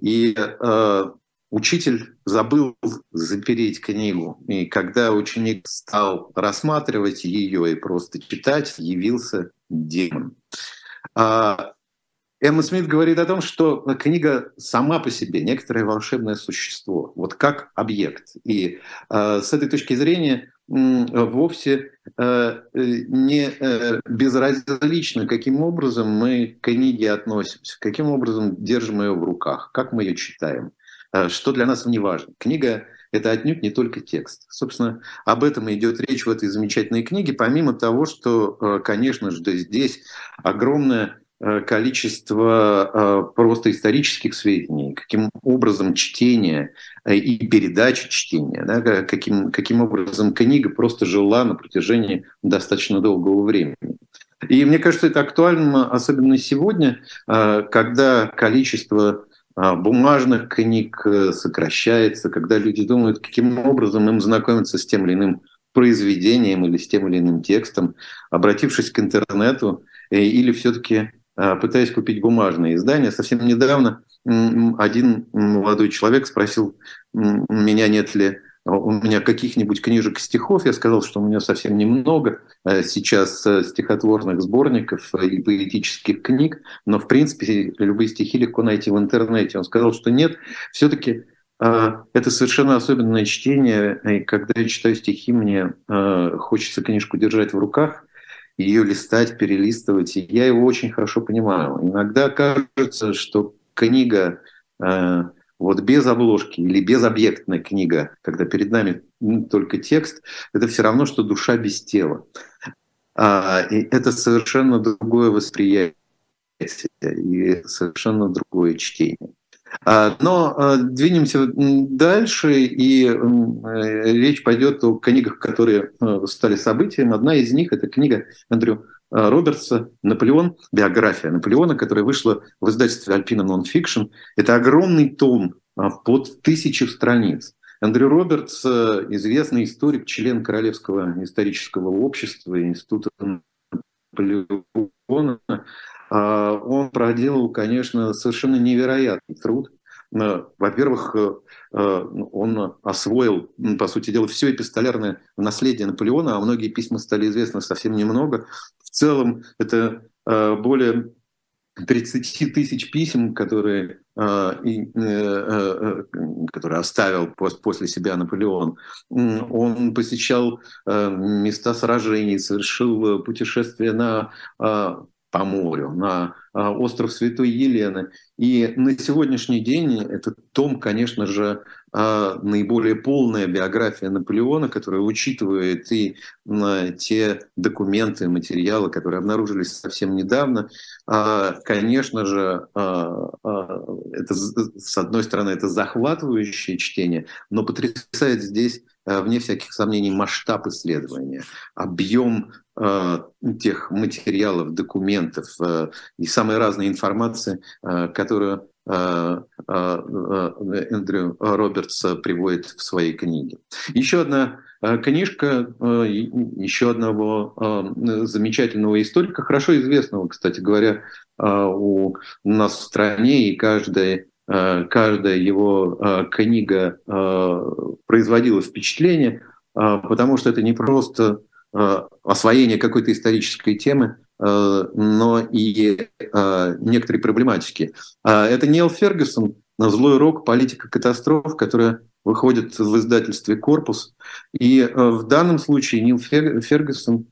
И э, учитель забыл запереть книгу. И когда ученик стал рассматривать ее и просто читать, явился демон. А, Эмма Смит говорит о том, что книга сама по себе некоторое волшебное существо, вот как объект. И э, с этой точки зрения вовсе э, не э, безразлично, каким образом мы к книге относимся, каким образом держим ее в руках, как мы ее читаем, э, что для нас не важно. Книга — это отнюдь не только текст. Собственно, об этом идет речь в этой замечательной книге, помимо того, что, конечно же, здесь огромное Э, количество э, просто исторических сведений, каким образом чтение э, и передача чтения, да, каким, каким образом книга просто жила на протяжении достаточно долгого времени. И мне кажется, это актуально особенно сегодня, когда количество бумажных книг сокращается, когда люди думают, каким образом им знакомиться с тем или иным произведением или с тем или иным текстом, обратившись к интернету, или все-таки Э, пытаясь купить бумажные издания. Совсем недавно один молодой человек спросил меня, нет ли у меня каких-нибудь книжек стихов. Я сказал, что у меня совсем немного э, сейчас э, стихотворных сборников и поэтических книг, но, в принципе, любые стихи легко найти в интернете. Он сказал, что нет, все-таки это совершенно особенное чтение, и когда я читаю стихи, мне хочется книжку держать в руках, ее листать, перелистывать. И я его очень хорошо понимаю. Иногда кажется, что книга э, вот без обложки или безобъектная книга, когда перед нами только текст, это все равно, что душа без тела. А, и это совершенно другое восприятие и совершенно другое чтение. А, но а, двинемся дальше, и э, речь пойдет о книгах, которые э, стали событием. Одна из них – это книга Эндрю Робертса «Наполеон», биография Наполеона, которая вышла в издательстве «Альпина Нонфикшн». Это огромный том под тысячу страниц. Андрю Робертс, известный историк, член Королевского исторического общества, Института Наполеона, он проделал, конечно, совершенно невероятный труд. Во-первых, Э, он освоил, по сути дела, все эпистолярное наследие Наполеона, а многие письма стали известны совсем немного. В целом это э, более 30 тысяч писем, которые, э, которые оставил после себя Наполеон. Он посещал места сражений, совершил путешествия на по морю, на а, остров Святой Елены. И на сегодняшний день этот том, конечно же, а, наиболее полная биография Наполеона, которая учитывает и те документы, материалы, которые обнаружились совсем недавно. А, конечно же, это, с одной стороны, это захватывающее чтение, но потрясает здесь вне всяких сомнений масштаб исследования, объем Э, тех материалов, документов э, и самой разной информации, э, которую Эндрю Робертс приводит в своей книге. Еще одна книжка еще одного замечательного историка, хорошо известного, кстати говоря, у нас в стране, и каждая, каждая его книга производила впечатление, потому что это не просто Э, освоение какой-то исторической темы, э, но и э, некоторые проблематики. Это Нил Фергюсон «Злой рок. Политика катастроф», которая выходит в издательстве «Корпус». И в данном случае Нил Фергюсон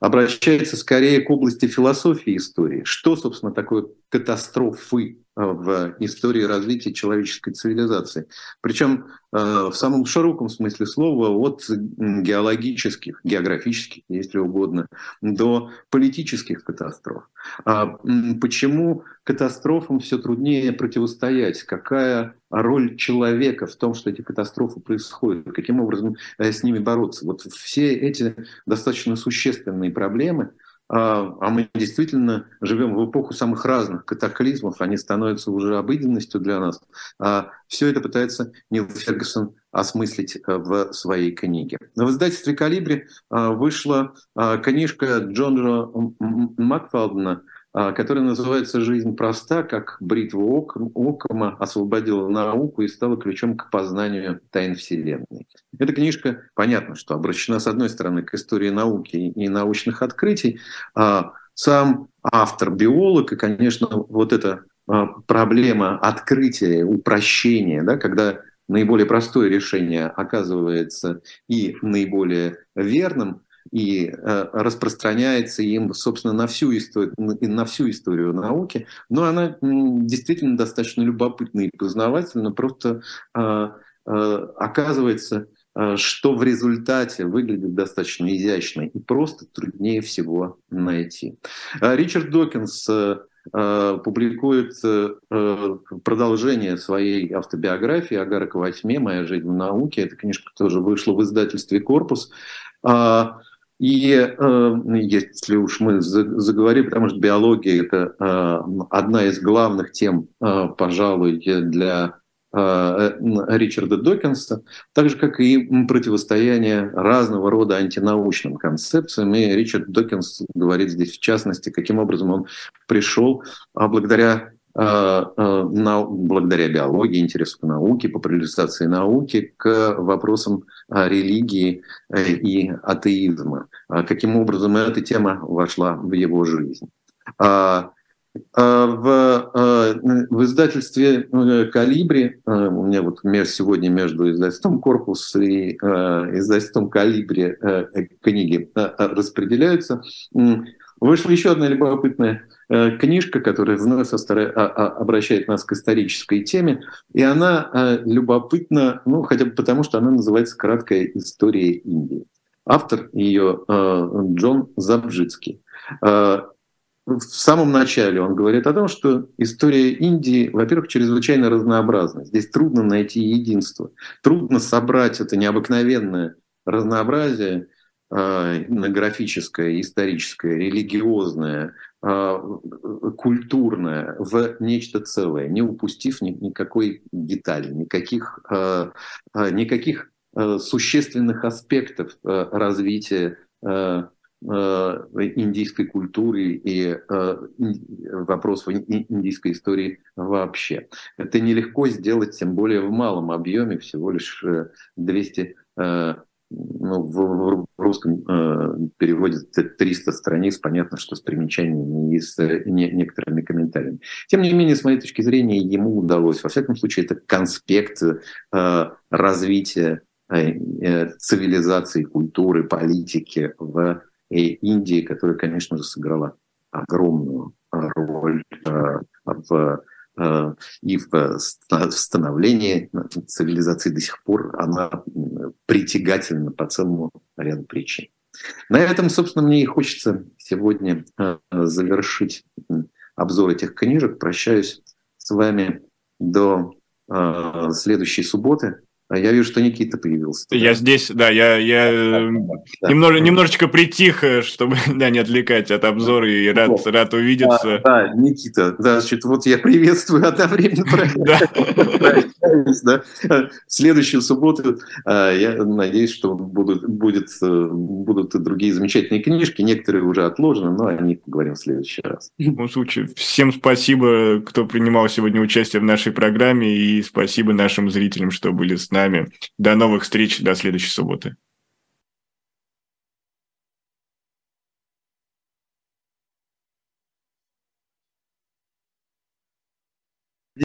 обращается скорее к области философии истории. Что, собственно, такое катастрофы в истории развития человеческой цивилизации. Причем э, в самом широком смысле слова, от геологических, географических, если угодно, до политических катастроф. А почему катастрофам все труднее противостоять? Какая роль человека в том, что эти катастрофы происходят? Каким образом э, с ними бороться? Вот все эти достаточно существенные проблемы – а, а мы действительно живем в эпоху самых разных катаклизмов, они становятся уже обыденностью для нас. А все это пытается Нил Фергюсон осмыслить э, в своей книге. В издательстве «Калибри» э, вышла э, книжка Джона Макфалдена которая называется «Жизнь проста», как бритва Оккома освободила науку и стала ключом к познанию тайн Вселенной. Эта книжка, понятно, что обращена, с одной стороны, к истории науки и научных открытий. А сам автор биолог, и, конечно, вот эта а, проблема открытия, упрощения, да, когда наиболее простое решение оказывается и наиболее верным, и э, распространяется им, собственно, на всю, историю, на всю историю науки, но она действительно достаточно любопытна и познавательна, просто э, э, оказывается, что в результате выглядит достаточно изящно и просто труднее всего найти. Ричард Докинс публикует продолжение своей автобиографии «Агарок во тьме. Моя жизнь в науке». Эта книжка тоже вышла в издательстве «Корпус». И э, если уж мы заговорим, потому что биология – это э, одна из главных тем, э, пожалуй, для Ричарда Докинса, так же, как и противостояние разного рода антинаучным концепциям. И Ричард Докинс говорит здесь, в частности, каким образом он пришел благодаря Э, э, на, благодаря биологии, интересу к науке, популяризации науки, к вопросам религии э, и атеизма. А каким образом эта тема вошла в его жизнь. А, а в, в издательстве «Калибри», у меня вот сегодня между издательством «Корпус» и издательством «Калибри» книги распределяются, вышла еще одна любопытная Э, книжка, которая вновь а, а, обращает нас к исторической теме, и она э, любопытна, ну, хотя бы потому, что она называется «Краткая история Индии». Автор ее э, Джон Забжицкий. В самом начале он говорит о том, что история Индии, во-первых, чрезвычайно разнообразна. Здесь трудно найти единство, трудно собрать это необыкновенное разнообразие этнографическое, историческое, религиозное, культурное в нечто целое, не упустив никакой детали, никаких, никаких существенных аспектов развития индийской культуры и вопросов индийской истории вообще. Это нелегко сделать, тем более в малом объеме, всего лишь 200 ну, в, в русском э, переводе 300 страниц, понятно, что с примечаниями и с не, некоторыми комментариями. Тем не менее, с моей точки зрения, ему удалось. Во всяком случае, это конспект э, развития э, э цивилизации, культуры, политики в э, Индии, которая, конечно же, сыграла огромную роль э, в и в становлении цивилизации до сих пор она притягательна по целому ряду причин. На этом, собственно, мне и хочется сегодня э, завершить обзор этих книжек. Прощаюсь с вами до э, следующей субботы. А я вижу, что Никита появился. Я здесь, да, я, я э, да, немного, да. немножечко притих, э, чтобы да, не отвлекать от обзора и рад, вот. рад увидеться. Да, да, Никита, да, значит, вот я приветствую одновременно. Да. Следующую субботу э, я надеюсь, что будут, будет, будут и другие замечательные книжки. Некоторые уже отложены, но о них поговорим в следующий раз. В любом случае, всем спасибо, кто принимал сегодня участие в нашей программе, и спасибо нашим зрителям, что были с нами нами. До новых встреч, до следующей субботы.